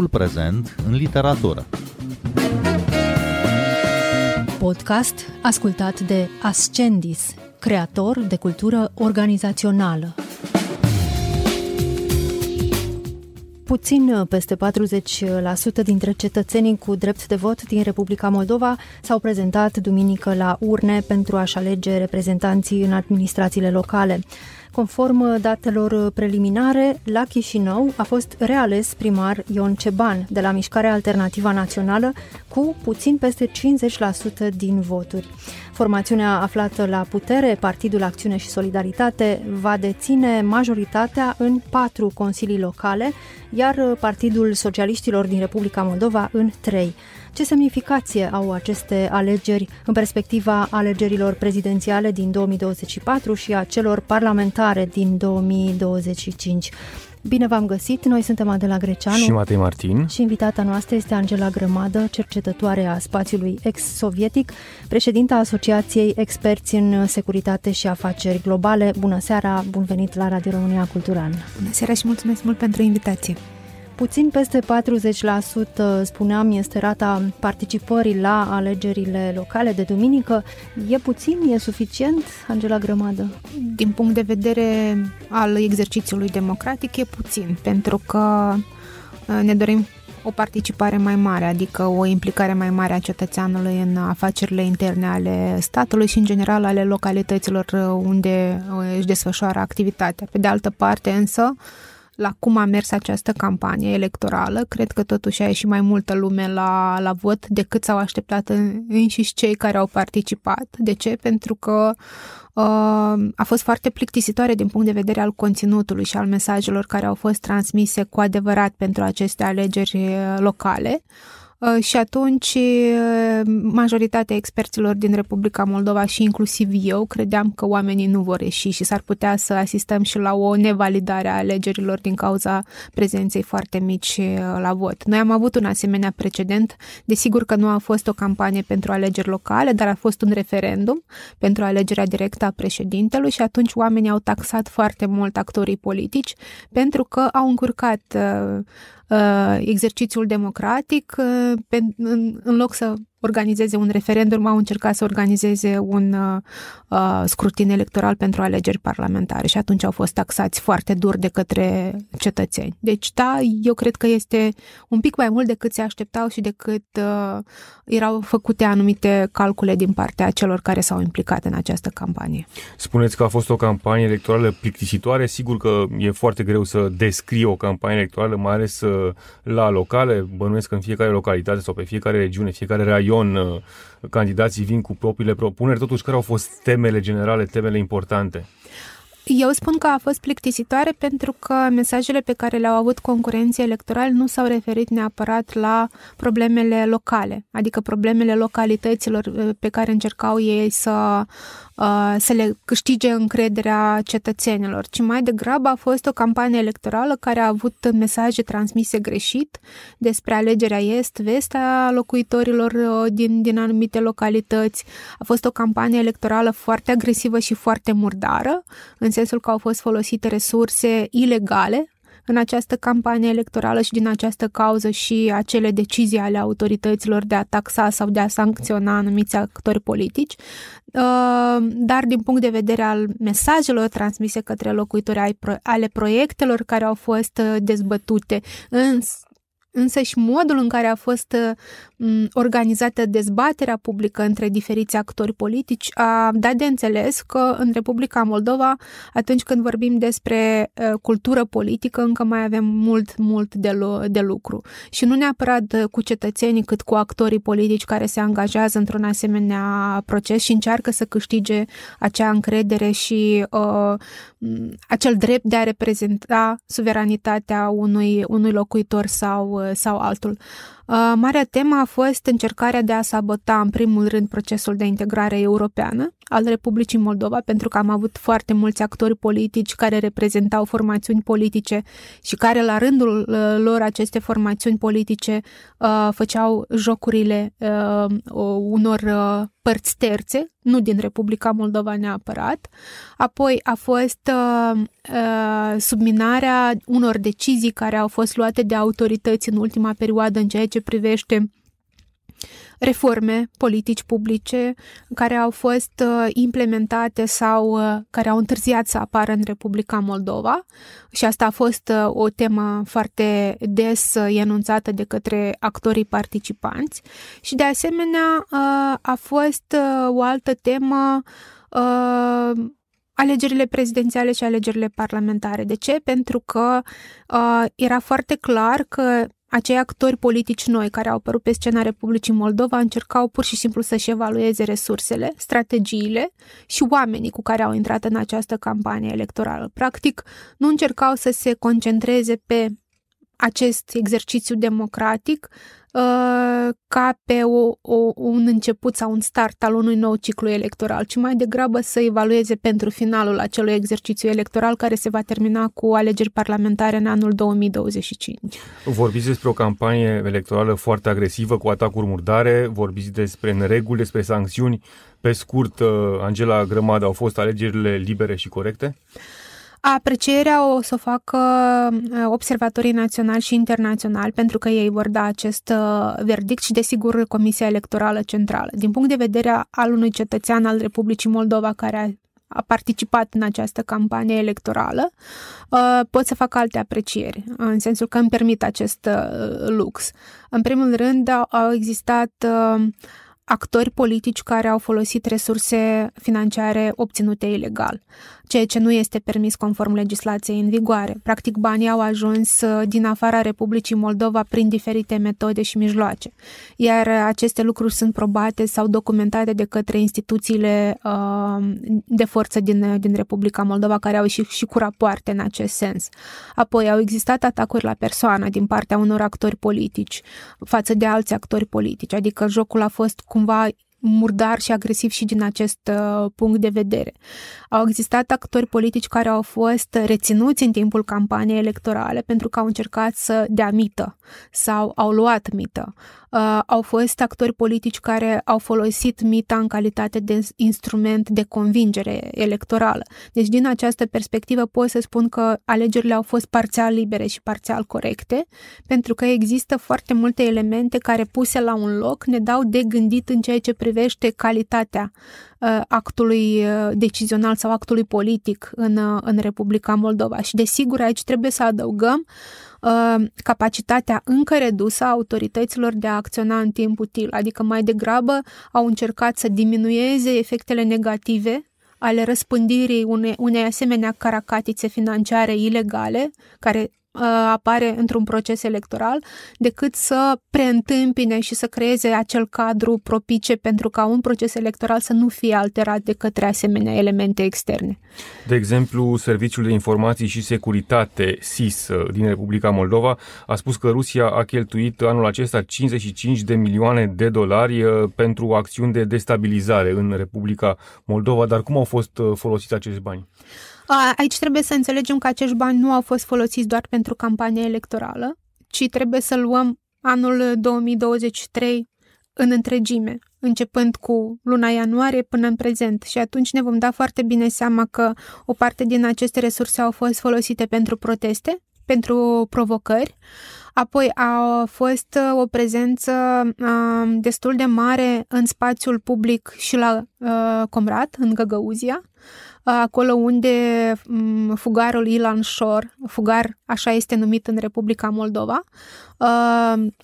timpul prezent în literatură. Podcast ascultat de Ascendis, creator de cultură organizațională. Puțin peste 40% dintre cetățenii cu drept de vot din Republica Moldova s-au prezentat duminică la urne pentru a-și alege reprezentanții în administrațiile locale. Conform datelor preliminare, la Chișinău a fost reales primar Ion Ceban de la Mișcarea Alternativa Națională cu puțin peste 50% din voturi. Formațiunea aflată la putere, Partidul Acțiune și Solidaritate, va deține majoritatea în patru consilii locale, iar Partidul Socialiștilor din Republica Moldova în trei. Ce semnificație au aceste alegeri în perspectiva alegerilor prezidențiale din 2024 și a celor parlamentare din 2025? Bine v-am găsit! Noi suntem Adela Greceanu și Matei Martin și invitata noastră este Angela Grămadă, cercetătoare a spațiului ex-sovietic, președinta Asociației Experți în Securitate și Afaceri Globale. Bună seara, bun venit la Radio România Cultural! Bună seara și mulțumesc mult pentru invitație! Puțin peste 40%, spuneam, este rata participării la alegerile locale de duminică. E puțin, e suficient, Angela Grămadă? Din punct de vedere al exercițiului democratic, e puțin, pentru că uh, ne dorim o participare mai mare, adică o implicare mai mare a cetățeanului în afacerile interne ale statului și, în general, ale localităților uh, unde uh, își desfășoară activitatea. Pe de altă parte, însă, la cum a mers această campanie electorală. Cred că totuși a ieșit mai multă lume la, la vot decât s-au așteptat în, înșiși cei care au participat. De ce? Pentru că uh, a fost foarte plictisitoare din punct de vedere al conținutului și al mesajelor care au fost transmise cu adevărat pentru aceste alegeri uh, locale. Uh, Uh, și atunci uh, majoritatea experților din Republica Moldova și inclusiv eu credeam că oamenii nu vor ieși și s-ar putea să asistăm și la o nevalidare a alegerilor din cauza prezenței foarte mici uh, la vot. Noi am avut un asemenea precedent, desigur că nu a fost o campanie pentru alegeri locale, dar a fost un referendum pentru alegerea directă a președintelui și atunci oamenii au taxat foarte mult actorii politici pentru că au încurcat uh, exercițiul democratic uh, pe, în, în loc să organizeze un referendum, au încercat să organizeze un uh, uh, scrutin electoral pentru alegeri parlamentare și atunci au fost taxați foarte dur de către cetățeni. Deci, da, eu cred că este un pic mai mult decât se așteptau și decât uh, erau făcute anumite calcule din partea celor care s-au implicat în această campanie. Spuneți că a fost o campanie electorală plictisitoare. Sigur că e foarte greu să descrie o campanie electorală, mai ales uh, la locale. Bănuiesc că în fiecare localitate sau pe fiecare regiune, fiecare raion raion uh, candidații vin cu propriile propuneri, totuși care au fost temele generale, temele importante? Eu spun că a fost plictisitoare pentru că mesajele pe care le-au avut concurenții electorali nu s-au referit neapărat la problemele locale, adică problemele localităților uh, pe care încercau ei să Uh, să le câștige încrederea cetățenilor, ci mai degrabă a fost o campanie electorală care a avut mesaje transmise greșit despre alegerea est-vest a locuitorilor uh, din, din anumite localități. A fost o campanie electorală foarte agresivă și foarte murdară, în sensul că au fost folosite resurse ilegale în această campanie electorală și din această cauză și acele decizii ale autorităților de a taxa sau de a sancționa anumiți actori politici, uh, dar din punct de vedere al mesajelor transmise către locuitori ale proiectelor care au fost uh, dezbătute în Însă și modul în care a fost uh, organizată dezbaterea publică între diferiți actori politici a dat de înțeles că în Republica Moldova, atunci când vorbim despre uh, cultură politică, încă mai avem mult, mult de, de lucru. Și nu neapărat uh, cu cetățenii, cât cu actorii politici care se angajează într-un asemenea proces și încearcă să câștige acea încredere și uh, acel drept de a reprezenta suveranitatea unui, unui locuitor sau sau altul. Uh, marea temă a fost încercarea de a sabota, în primul rând, procesul de integrare europeană al Republicii Moldova, pentru că am avut foarte mulți actori politici care reprezentau formațiuni politice și care, la rândul uh, lor, aceste formațiuni politice uh, făceau jocurile unor părți terțe, nu din Republica Moldova neapărat. Apoi a fost uh, uh, subminarea unor decizii care au fost luate de autorități în ultima perioadă în ceea ce privește reforme, politici publice care au fost uh, implementate sau uh, care au întârziat să apară în Republica Moldova și asta a fost uh, o temă foarte des enunțată de către actorii participanți și de asemenea a fost o altă temă alegerile prezidențiale și alegerile parlamentare. De ce? Pentru că uh, era foarte clar că acei actori politici noi care au apărut pe scena Republicii Moldova încercau pur și simplu să-și evalueze resursele, strategiile și oamenii cu care au intrat în această campanie electorală. Practic, nu încercau să se concentreze pe acest exercițiu democratic uh, ca pe o, o, un început sau un start al unui nou ciclu electoral, ci mai degrabă să evalueze pentru finalul acelui exercițiu electoral care se va termina cu alegeri parlamentare în anul 2025. Vorbiți despre o campanie electorală foarte agresivă, cu atacuri murdare, vorbiți despre nereguli, despre sancțiuni. Pe scurt, uh, Angela Grămadă, au fost alegerile libere și corecte? Aprecierea o să o facă uh, observatorii naționali și internaționali, pentru că ei vor da acest uh, verdict și, desigur, Comisia Electorală Centrală. Din punct de vedere al unui cetățean al Republicii Moldova care a a participat în această campanie electorală, uh, pot să fac alte aprecieri, în sensul că îmi permit acest lux. În primul rând, au existat actori politici care au folosit resurse financiare obținute ilegal, ceea ce nu este permis conform legislației în vigoare. Practic, banii au ajuns uh, din afara Republicii Moldova prin diferite metode și mijloace, iar aceste lucruri sunt probate sau documentate de către instituțiile uh, de forță din, din Republica Moldova, care au și, și cu rapoarte în acest sens. Apoi, au existat atacuri la persoană din partea unor actori politici față de alți actori politici, adică jocul a fost cu cumva murdar și agresiv și din acest uh, punct de vedere. Au existat actori politici care au fost reținuți în timpul campaniei electorale pentru că au încercat să dea mită sau au luat mită. Uh, au fost actori politici care au folosit mita în calitate de instrument de convingere electorală. Deci, din această perspectivă, pot să spun că alegerile au fost parțial libere și parțial corecte, pentru că există foarte multe elemente care, puse la un loc, ne dau de gândit în ceea ce privește calitatea uh, actului uh, decizional sau actului politic în, uh, în Republica Moldova. Și, desigur, aici trebuie să adăugăm uh, capacitatea încă redusă a autorităților de a acționa în timp util, adică mai degrabă au încercat să diminueze efectele negative ale răspândirii unei, unei asemenea caracatițe financiare ilegale, care Uh, apare într-un proces electoral, decât să preîntâmpine și să creeze acel cadru propice pentru ca un proces electoral să nu fie alterat de către asemenea elemente externe. De exemplu, Serviciul de Informații și Securitate, SIS, uh, din Republica Moldova, a spus că Rusia a cheltuit anul acesta 55 de milioane de dolari uh, pentru acțiuni de destabilizare în Republica Moldova, dar cum au fost folosiți acești bani? Aici trebuie să înțelegem că acești bani nu au fost folosiți doar pentru campania electorală, ci trebuie să luăm anul 2023 în întregime, începând cu luna ianuarie până în prezent. Și atunci ne vom da foarte bine seama că o parte din aceste resurse au fost folosite pentru proteste, pentru provocări, apoi a fost o prezență uh, destul de mare în spațiul public și la uh, Comrat, în Găgăuzia, acolo unde fugarul Ilan Shore, fugar așa este numit în Republica Moldova,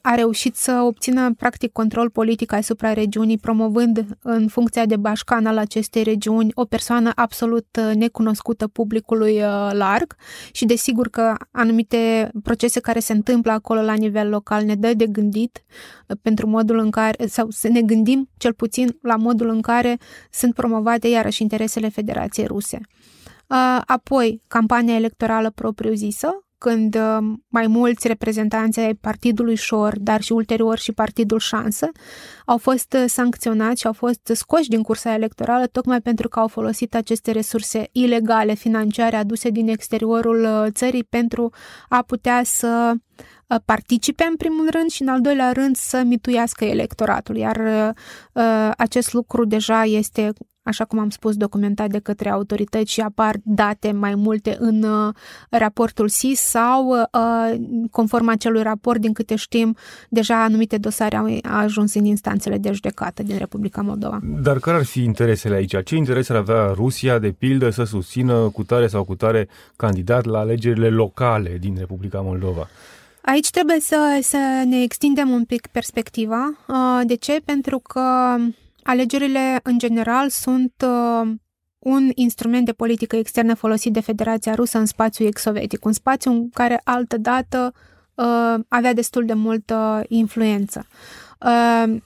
a reușit să obțină practic control politic asupra regiunii, promovând în funcția de bașcan al acestei regiuni o persoană absolut necunoscută publicului uh, larg și desigur că anumite procese care se întâmplă acolo la nivel local ne dă de gândit uh, pentru modul în care, sau să ne gândim cel puțin la modul în care sunt promovate iarăși interesele Federației Ruse. Apoi, campania electorală propriu-zisă, când uh, mai mulți reprezentanți ai partidului Șor, dar și ulterior și partidul Șansă, au fost uh, sancționați și au fost scoși din cursa electorală tocmai pentru că au folosit aceste resurse ilegale financiare aduse din exteriorul uh, țării pentru a putea să participe în primul rând și în al doilea rând să mituiască electoratul, iar uh, acest lucru deja este așa cum am spus, documentat de către autorități și apar date mai multe în uh, raportul SIS sau, uh, conform acelui raport, din câte știm, deja anumite dosare au ajuns în instanțele de judecată din Republica Moldova. Dar care ar fi interesele aici? Ce interes ar avea Rusia, de pildă, să susțină cu tare sau cu tare candidat la alegerile locale din Republica Moldova? Aici trebuie să, să ne extindem un pic perspectiva. Uh, de ce? Pentru că Alegerile, în general, sunt uh, un instrument de politică externă folosit de Federația Rusă în spațiul ex-sovietic, un spațiu în care altădată uh, avea destul de multă influență. Uh,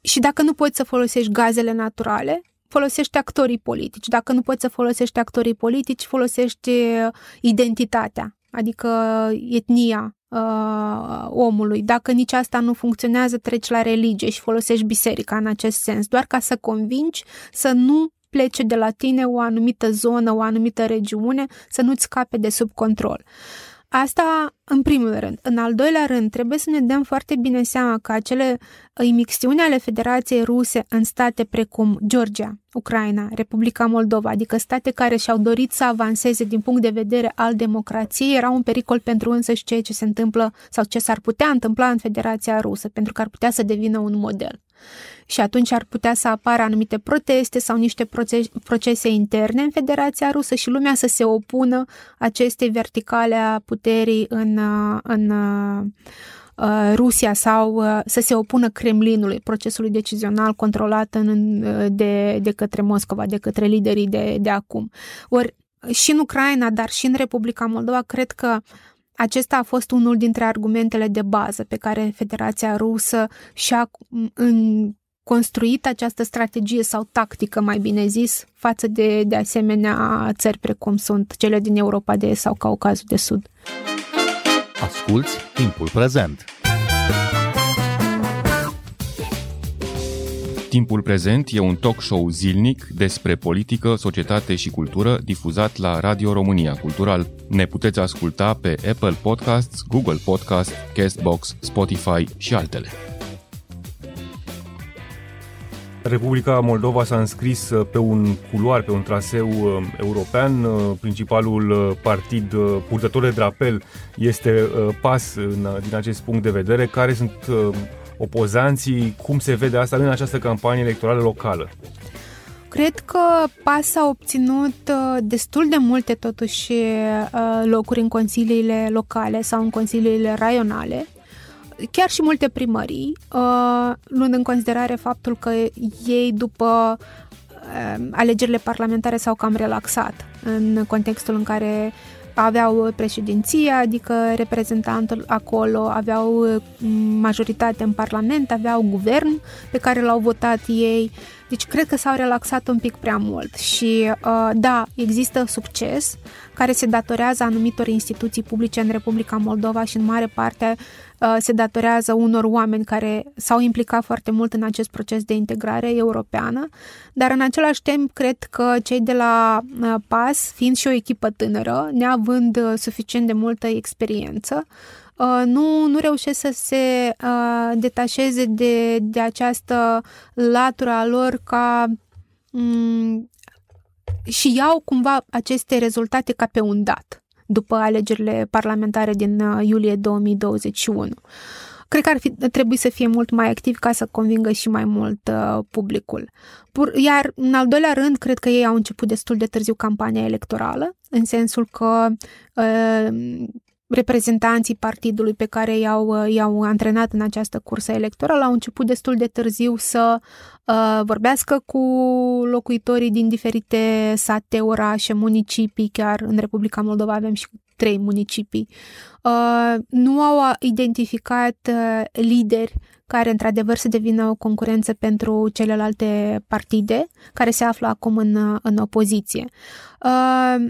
și dacă nu poți să folosești gazele naturale, folosești actorii politici. Dacă nu poți să folosești actorii politici, folosești uh, identitatea, adică etnia uh, omului. Dacă nici asta nu funcționează, treci la religie și folosești biserica în acest sens, doar ca să convingi să nu plece de la tine o anumită zonă, o anumită regiune, să nu-ți scape de sub control. Asta în primul rând. În al doilea rând, trebuie să ne dăm foarte bine seama că acele imixtiuni ale Federației Ruse în state precum Georgia, Ucraina, Republica Moldova, adică state care și-au dorit să avanseze din punct de vedere al democrației, erau un pericol pentru însăși ceea ce se întâmplă sau ce s-ar putea întâmpla în Federația Rusă, pentru că ar putea să devină un model și atunci ar putea să apară anumite proteste sau niște procese interne în Federația Rusă și lumea să se opună acestei verticale a puterii în, în uh, Rusia sau uh, să se opună Kremlinului, procesului decizional controlat în, de, de către Moscova, de către liderii de, de acum. Ori și în Ucraina, dar și în Republica Moldova, cred că acesta a fost unul dintre argumentele de bază pe care Federația Rusă și-a în construit această strategie sau tactică, mai bine zis, față de, de asemenea țări precum sunt cele din Europa de Est sau Caucazul de Sud. Asculți timpul prezent! Timpul prezent e un talk show zilnic despre politică, societate și cultură difuzat la Radio România Cultural. Ne puteți asculta pe Apple Podcasts, Google Podcasts, Castbox, Spotify și altele. Republica Moldova s-a înscris uh, pe un culoar, pe un traseu uh, european. Uh, principalul partid purtător de drapel este PAS în, din acest punct de vedere. Care sunt opozanții? Cum se vede asta în această campanie electorală locală? Cred că PAS a obținut destul de multe, totuși, locuri în consiliile locale sau în consiliile raionale chiar și multe primării, uh, luând în considerare faptul că ei după uh, alegerile parlamentare s-au cam relaxat în contextul în care aveau președinția, adică reprezentantul acolo, aveau majoritate în Parlament, aveau guvern pe care l-au votat ei. Deci cred că s-au relaxat un pic prea mult și uh, da, există succes care se datorează anumitor instituții publice în Republica Moldova și în mare parte Uh, se datorează unor oameni care s-au implicat foarte mult în acest proces de integrare europeană, dar în același timp cred că cei de la uh, PAS, fiind și o echipă tânără, neavând uh, suficient de multă experiență, nu, nu reușesc să se detașeze de, de această latură a lor ca mm, și iau cumva aceste rezultate ca pe un dat după alegerile parlamentare din uh, iulie 2021. Cred că ar fi, trebui să fie mult mai activ ca să convingă și mai mult uh, publicul. Pur, iar, în al doilea rând, cred că ei au început destul de târziu campania electorală, în sensul că uh, reprezentanții partidului pe care i-au, uh, i-au antrenat în această cursă electorală au început destul de târziu să uh, vorbească cu locuitorii din diferite sate, orașe, municipii, chiar în Republica Moldova avem și trei municipii. Uh, nu au identificat uh, lideri care într-adevăr să devină o concurență pentru celelalte partide care se află acum în, în opoziție. Uh,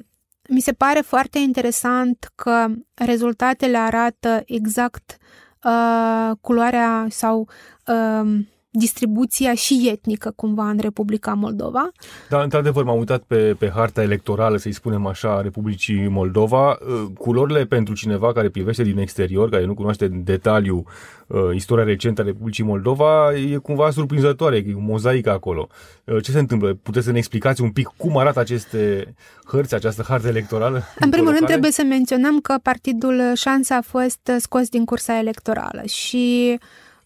mi se pare foarte interesant că rezultatele arată exact uh, culoarea sau uh, distribuția și etnică cumva în Republica Moldova. Da, într-adevăr, m-am uitat pe, pe harta electorală, să-i spunem așa, a Republicii Moldova. Uh, culorile pentru cineva care privește din exterior, care nu cunoaște în detaliu uh, istoria recentă a Republicii Moldova, e cumva surprinzătoare, e o mozaică acolo. Uh, ce se întâmplă? Puteți să ne explicați un pic cum arată aceste hărți, această hartă electorală? În primul rând trebuie să menționăm că partidul Șansa a fost scos din cursa electorală și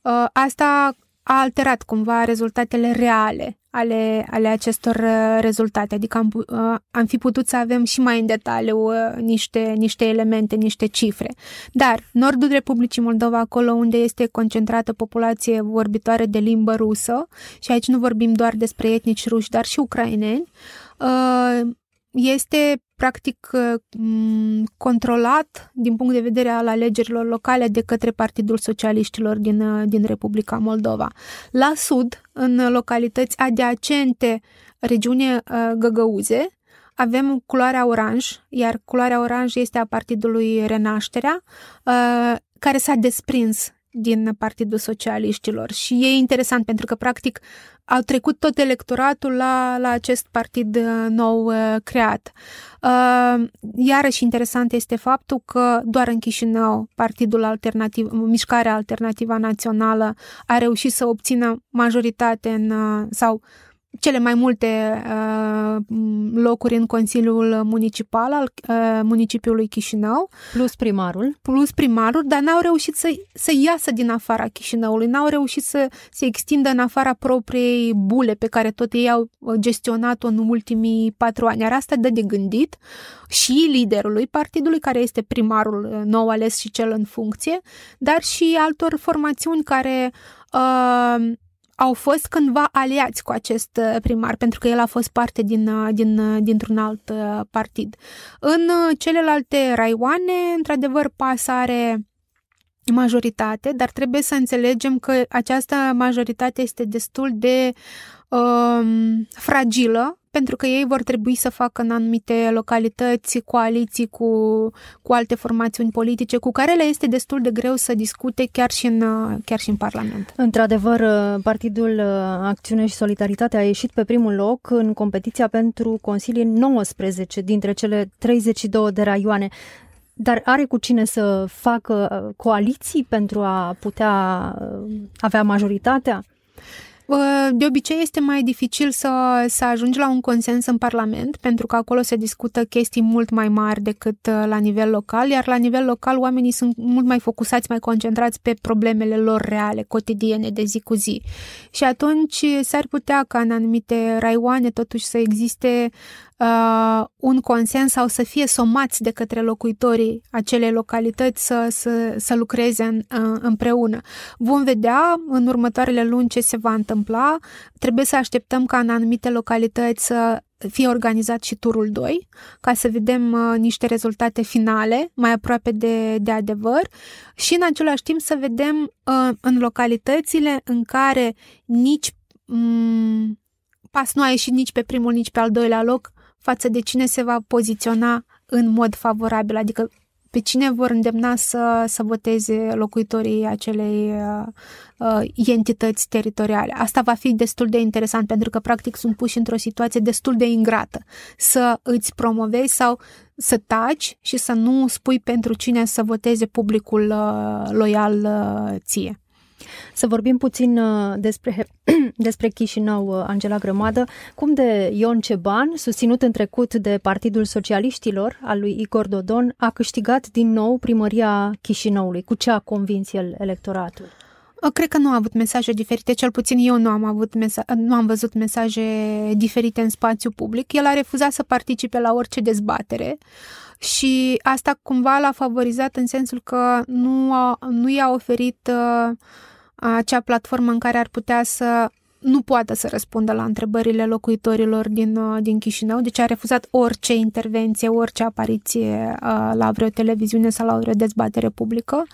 uh, asta a alterat cumva rezultatele reale ale, ale acestor uh, rezultate. Adică am, uh, am fi putut să avem și mai în detaliu uh, niște, niște elemente, niște cifre. Dar nordul Republicii Moldova, acolo unde este concentrată populație vorbitoare de limbă rusă, și aici nu vorbim doar despre etnici ruși, dar și ucraineni, este practic controlat din punct de vedere al alegerilor locale de către Partidul Socialiștilor din, din Republica Moldova. La sud, în localități adiacente regiunii uh, Găgăuze, avem culoarea oranj, iar culoarea oranj este a Partidului Renașterea, uh, care s-a desprins din Partidul Socialiștilor și e interesant pentru că practic au trecut tot electoratul la, la acest partid uh, nou uh, creat. Uh, iarăși interesant este faptul că doar în Chișinău Partidul Alternativ, Mișcarea Alternativă Națională a reușit să obțină majoritate în, sau cele mai multe uh, locuri în Consiliul Municipal al uh, municipiului Chișinău. Plus primarul. Plus primarul, dar n-au reușit să, să iasă din afara Chișinăului, n-au reușit să se extindă în afara propriei bule pe care tot ei au gestionat-o în ultimii patru ani. Iar asta dă de gândit și liderului partidului, care este primarul uh, nou ales și cel în funcție, dar și altor formațiuni care uh, au fost cândva aliați cu acest uh, primar, pentru că el a fost parte din, uh, din, uh, dintr-un alt partid. În celelalte raioane, într-adevăr, PAS are majoritate, dar trebuie să înțelegem că această majoritate este destul de um, fragilă pentru că ei vor trebui să facă în anumite localități coaliții cu, cu alte formațiuni politice cu care le este destul de greu să discute chiar și în, chiar și în Parlament. Într-adevăr, Partidul Acțiune și Solidaritate a ieșit pe primul loc în competiția pentru Consilii 19 dintre cele 32 de raioane. Dar are cu cine să facă coaliții pentru a putea avea majoritatea? De obicei este mai dificil să, să ajungi la un consens în Parlament, pentru că acolo se discută chestii mult mai mari decât uh, la nivel local, iar la nivel local oamenii sunt mult mai focusați, mai concentrați pe problemele lor reale, cotidiene, de zi cu zi. Și atunci s-ar putea ca în anumite raioane totuși să existe uh, un consens sau să fie somați de către locuitorii acelei localități să, să, să lucreze în, uh, împreună. Vom vedea în următoarele luni ce se va întâmpla. Trebuie să așteptăm ca în anumite localități să fie organizat și turul 2, ca să vedem uh, niște rezultate finale, mai aproape de, de adevăr, și în același timp să vedem uh, în localitățile în care nici um, pas nu a ieșit nici pe primul, nici pe al doilea loc, față de cine se va poziționa în mod favorabil, adică pe cine vor îndemna să, să voteze locuitorii acelei uh, uh, entități teritoriale. Asta va fi destul de interesant pentru că practic sunt puși într-o situație destul de ingrată să îți promovezi sau să taci și să nu spui pentru cine să voteze publicul uh, loial uh, ție. Să vorbim puțin uh, despre, despre Chișinău, uh, Angela Grămadă, cum de Ion Ceban, susținut în trecut de Partidul Socialiștilor al lui Igor Dodon, a câștigat din nou primăria Chișinăului. Cu ce a convins el electoratul? Uh, cred că nu a avut mesaje diferite, cel puțin eu nu am, avut mesa- nu am văzut mesaje diferite în spațiu public. El a refuzat să participe la orice dezbatere și asta cumva l-a favorizat în sensul că nu, a, nu i-a oferit uh, acea platformă în care ar putea să nu poate să răspundă la întrebările locuitorilor din, uh, din Chișinău, deci a refuzat orice intervenție, orice apariție uh, la vreo televiziune sau la vreo dezbatere publică.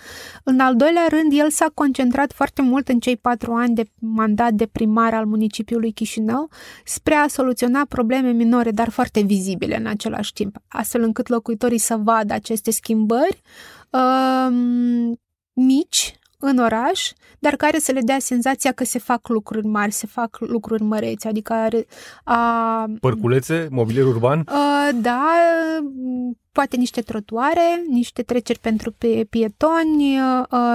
În al doilea rând, el s-a concentrat foarte mult în cei patru ani de mandat de primar al municipiului Chișinău spre a soluționa probleme minore, dar foarte vizibile în același timp, astfel încât locuitorii să vadă aceste schimbări uh, mici în oraș, dar care să le dea senzația că se fac lucruri mari, se fac lucruri măreți, adică are, a... Părculețe, mobilier urban? A, da, poate niște trotuare, niște treceri pentru pietoni,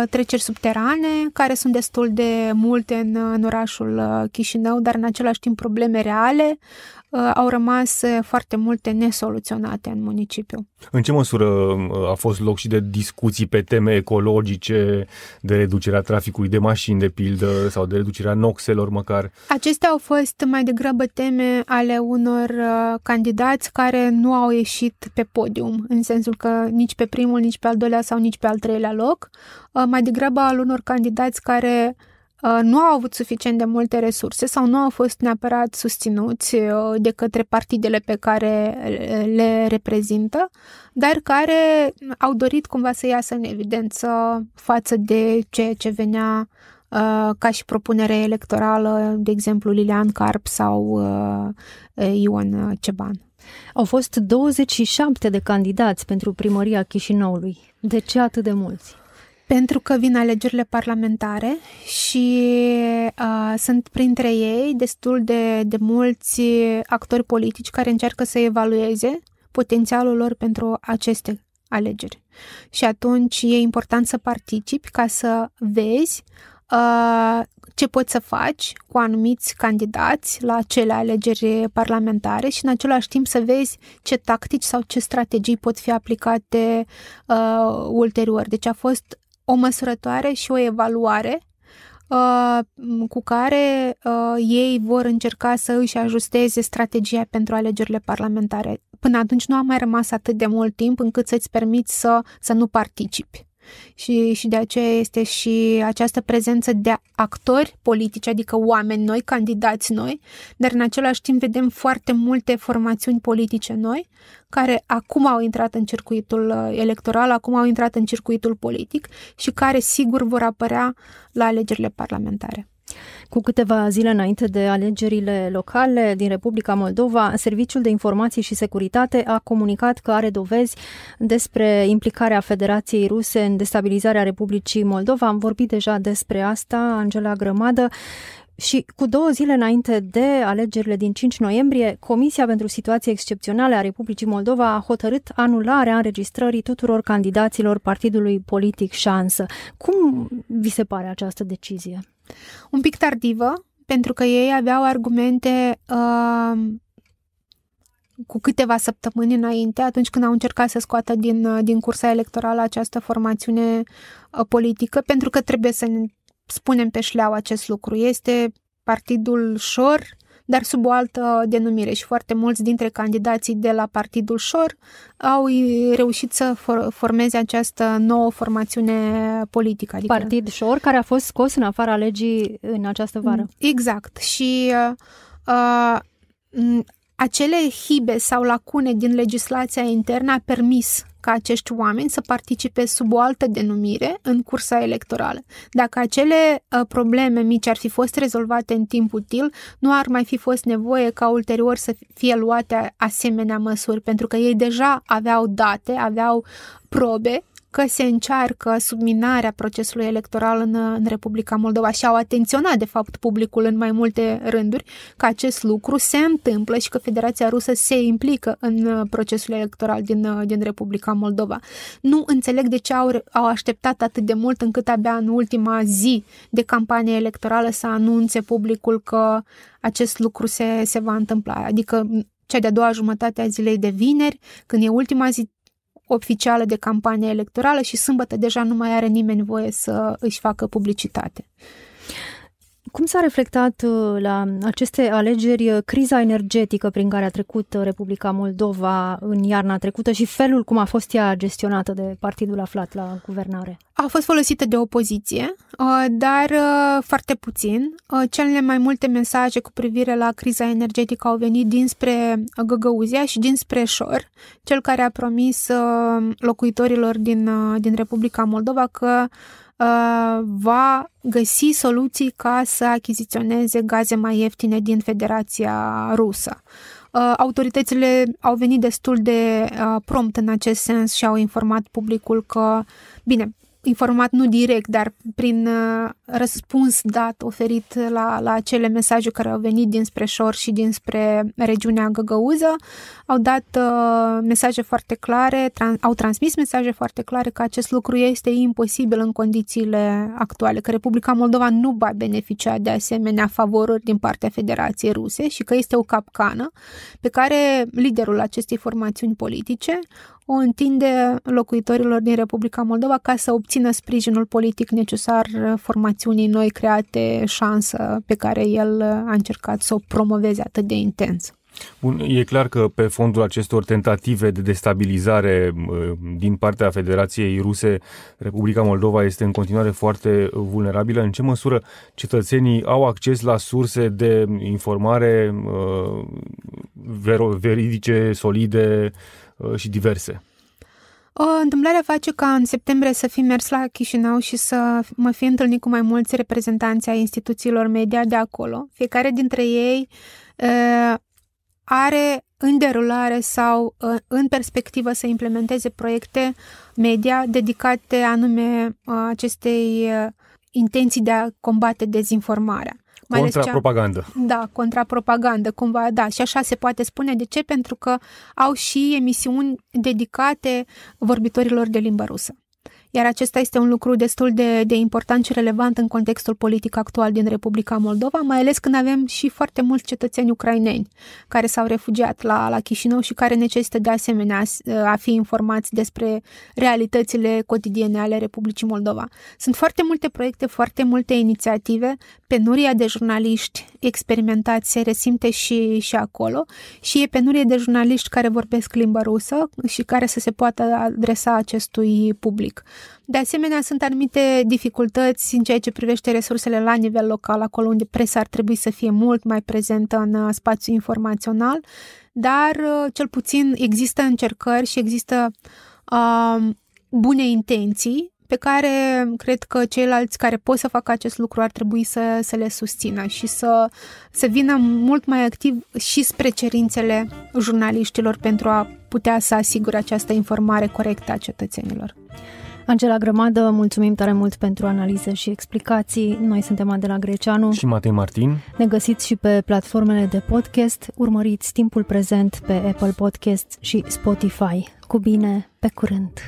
treceri subterane, care sunt destul de multe în, în orașul Chișinău, dar în același timp probleme reale, Uh, au rămas uh, foarte multe nesoluționate în municipiu. În ce măsură uh, a fost loc și de discuții pe teme ecologice, de reducerea traficului de mașini, de pildă, sau de reducerea noxelor măcar? Acestea au fost mai degrabă teme ale unor candidați care nu au ieșit pe podium, în sensul că nici pe primul, nici pe al doilea sau nici pe al treilea loc, mai degrabă al unor candidați care Uh, nu au avut suficient de multe resurse sau nu au fost neapărat susținuți uh, de către partidele pe care le reprezintă, dar care au dorit cumva să iasă în evidență față de ceea ce venea uh, ca și propunere electorală, de exemplu Lilian Carp sau Ion Ceban. Au fost 27 de candidați pentru primăria Chișinăului. De ce atât de mulți? Pentru că vin alegerile parlamentare și uh, sunt printre ei destul de, de mulți actori politici care încearcă să evalueze potențialul lor pentru aceste alegeri. Și atunci e important să participi ca să vezi uh, ce poți să faci cu anumiți candidați la acele alegeri parlamentare și în același timp să vezi ce tactici sau ce strategii pot fi aplicate uh, ulterior. Deci a fost o măsurătoare și o evaluare uh, cu care uh, ei vor încerca să își ajusteze strategia pentru alegerile parlamentare. Până atunci nu a mai rămas atât de mult timp încât să-ți permiți să, să nu participi și, și de aceea este și această prezență de actori politici, adică oameni noi, candidați noi, dar în același timp vedem foarte multe formațiuni politice noi care acum au intrat în circuitul uh, electoral, acum au intrat în circuitul politic și care sigur vor apărea la alegerile parlamentare. Cu câteva zile înainte de alegerile locale din Republica Moldova, Serviciul de Informații și Securitate a comunicat că are dovezi despre implicarea Federației Ruse în destabilizarea Republicii Moldova. Am vorbit deja despre asta, Angela Grămadă. Și cu două zile înainte de alegerile din 5 noiembrie, Comisia pentru Situații Excepționale a Republicii Moldova a hotărât anularea înregistrării tuturor candidaților partidului politic Șansă. Cum vi se pare această decizie? Un pic tardivă, pentru că ei aveau argumente uh, cu câteva săptămâni înainte, atunci când au încercat să scoată din, uh, din cursa electorală această formațiune uh, politică, pentru că trebuie să ne spunem pe șleau acest lucru. Este Partidul Șor, dar sub o altă denumire și foarte mulți dintre candidații de la Partidul Șor au reușit să for- formeze această nouă formațiune politică. Adică... Partid Șor, care a fost scos în afara legii în această vară. Exact. Și uh, acele hibe sau lacune din legislația internă a permis ca acești oameni să participe sub o altă denumire în cursa electorală. Dacă acele uh, probleme mici ar fi fost rezolvate în timp util, nu ar mai fi fost nevoie ca ulterior să fie luate asemenea măsuri, pentru că ei deja aveau date, aveau probe că se încearcă subminarea procesului electoral în, în Republica Moldova și au atenționat, de fapt, publicul în mai multe rânduri că acest lucru se întâmplă și că Federația Rusă se implică în uh, procesul electoral din, uh, din Republica Moldova. Nu înțeleg de ce au, au așteptat atât de mult încât abia în ultima zi de campanie electorală să anunțe publicul că acest lucru se, se va întâmpla. Adică cea de-a doua jumătate a zilei de vineri, când e ultima zi oficială de campanie electorală și sâmbătă deja nu mai are nimeni voie să își facă publicitate. Cum s-a reflectat uh, la aceste alegeri uh, criza energetică prin care a trecut uh, Republica Moldova în iarna trecută și felul cum a fost ea gestionată de partidul aflat la guvernare? A fost folosită de opoziție, dar foarte puțin. Cele mai multe mesaje cu privire la criza energetică au venit dinspre Găgăuzia și dinspre Șor, cel care a promis locuitorilor din, din Republica Moldova că Uh, va găsi soluții ca să achiziționeze gaze mai ieftine din Federația Rusă. Uh, autoritățile au venit destul de uh, prompt în acest sens și au informat publicul că, bine, informat nu direct, dar prin uh, răspuns dat oferit la, la acele mesaje care au venit dinspre Șor și dinspre regiunea Găgăuză, au dat uh, mesaje foarte clare, tran- au transmis mesaje foarte clare că acest lucru este imposibil în condițiile actuale, că Republica Moldova nu va beneficia de asemenea favoruri din partea Federației Ruse și că este o capcană pe care liderul acestei formațiuni politice o întinde locuitorilor din Republica Moldova ca să obțină sprijinul politic necesar formațiunii noi create, șansă pe care el a încercat să o promoveze atât de intens. Bun, e clar că pe fondul acestor tentative de destabilizare din partea Federației Ruse, Republica Moldova este în continuare foarte vulnerabilă. În ce măsură cetățenii au acces la surse de informare veridice, solide, Uh, și diverse. O întâmplare face ca în septembrie să fi mers la Chișinău și să mă fi întâlnit cu mai mulți reprezentanți ai instituțiilor media de acolo. Fiecare dintre ei uh, are în derulare sau uh, în perspectivă să implementeze proiecte media dedicate anume acestei intenții de a combate dezinformarea. Mai Contrapropagandă. Da, contrapropagandă, cumva, da. Și așa se poate spune. De ce? Pentru că au și emisiuni dedicate vorbitorilor de limba rusă. Iar acesta este un lucru destul de, de important și relevant în contextul politic actual din Republica Moldova, mai ales când avem și foarte mulți cetățeni ucraineni care s-au refugiat la, la Chișinău și care necesită de asemenea a fi informați despre realitățile cotidiene ale Republicii Moldova. Sunt foarte multe proiecte, foarte multe inițiative, penuria de jurnaliști experimentați se resimte și, și acolo și e penurie de jurnaliști care vorbesc limba rusă și care să se poată adresa acestui public. De asemenea, sunt anumite dificultăți în ceea ce privește resursele la nivel local, acolo unde presa ar trebui să fie mult mai prezentă în uh, spațiu informațional, dar uh, cel puțin există încercări și există uh, bune intenții pe care cred că ceilalți care pot să facă acest lucru ar trebui să, să le susțină și să, să vină mult mai activ și spre cerințele jurnaliștilor pentru a putea să asigure această informare corectă a cetățenilor. Angela Grămadă, mulțumim tare mult pentru analize și explicații. Noi suntem Adela Greceanu și Matei Martin. Ne găsiți și pe platformele de podcast. Urmăriți timpul prezent pe Apple Podcast și Spotify. Cu bine, pe curând!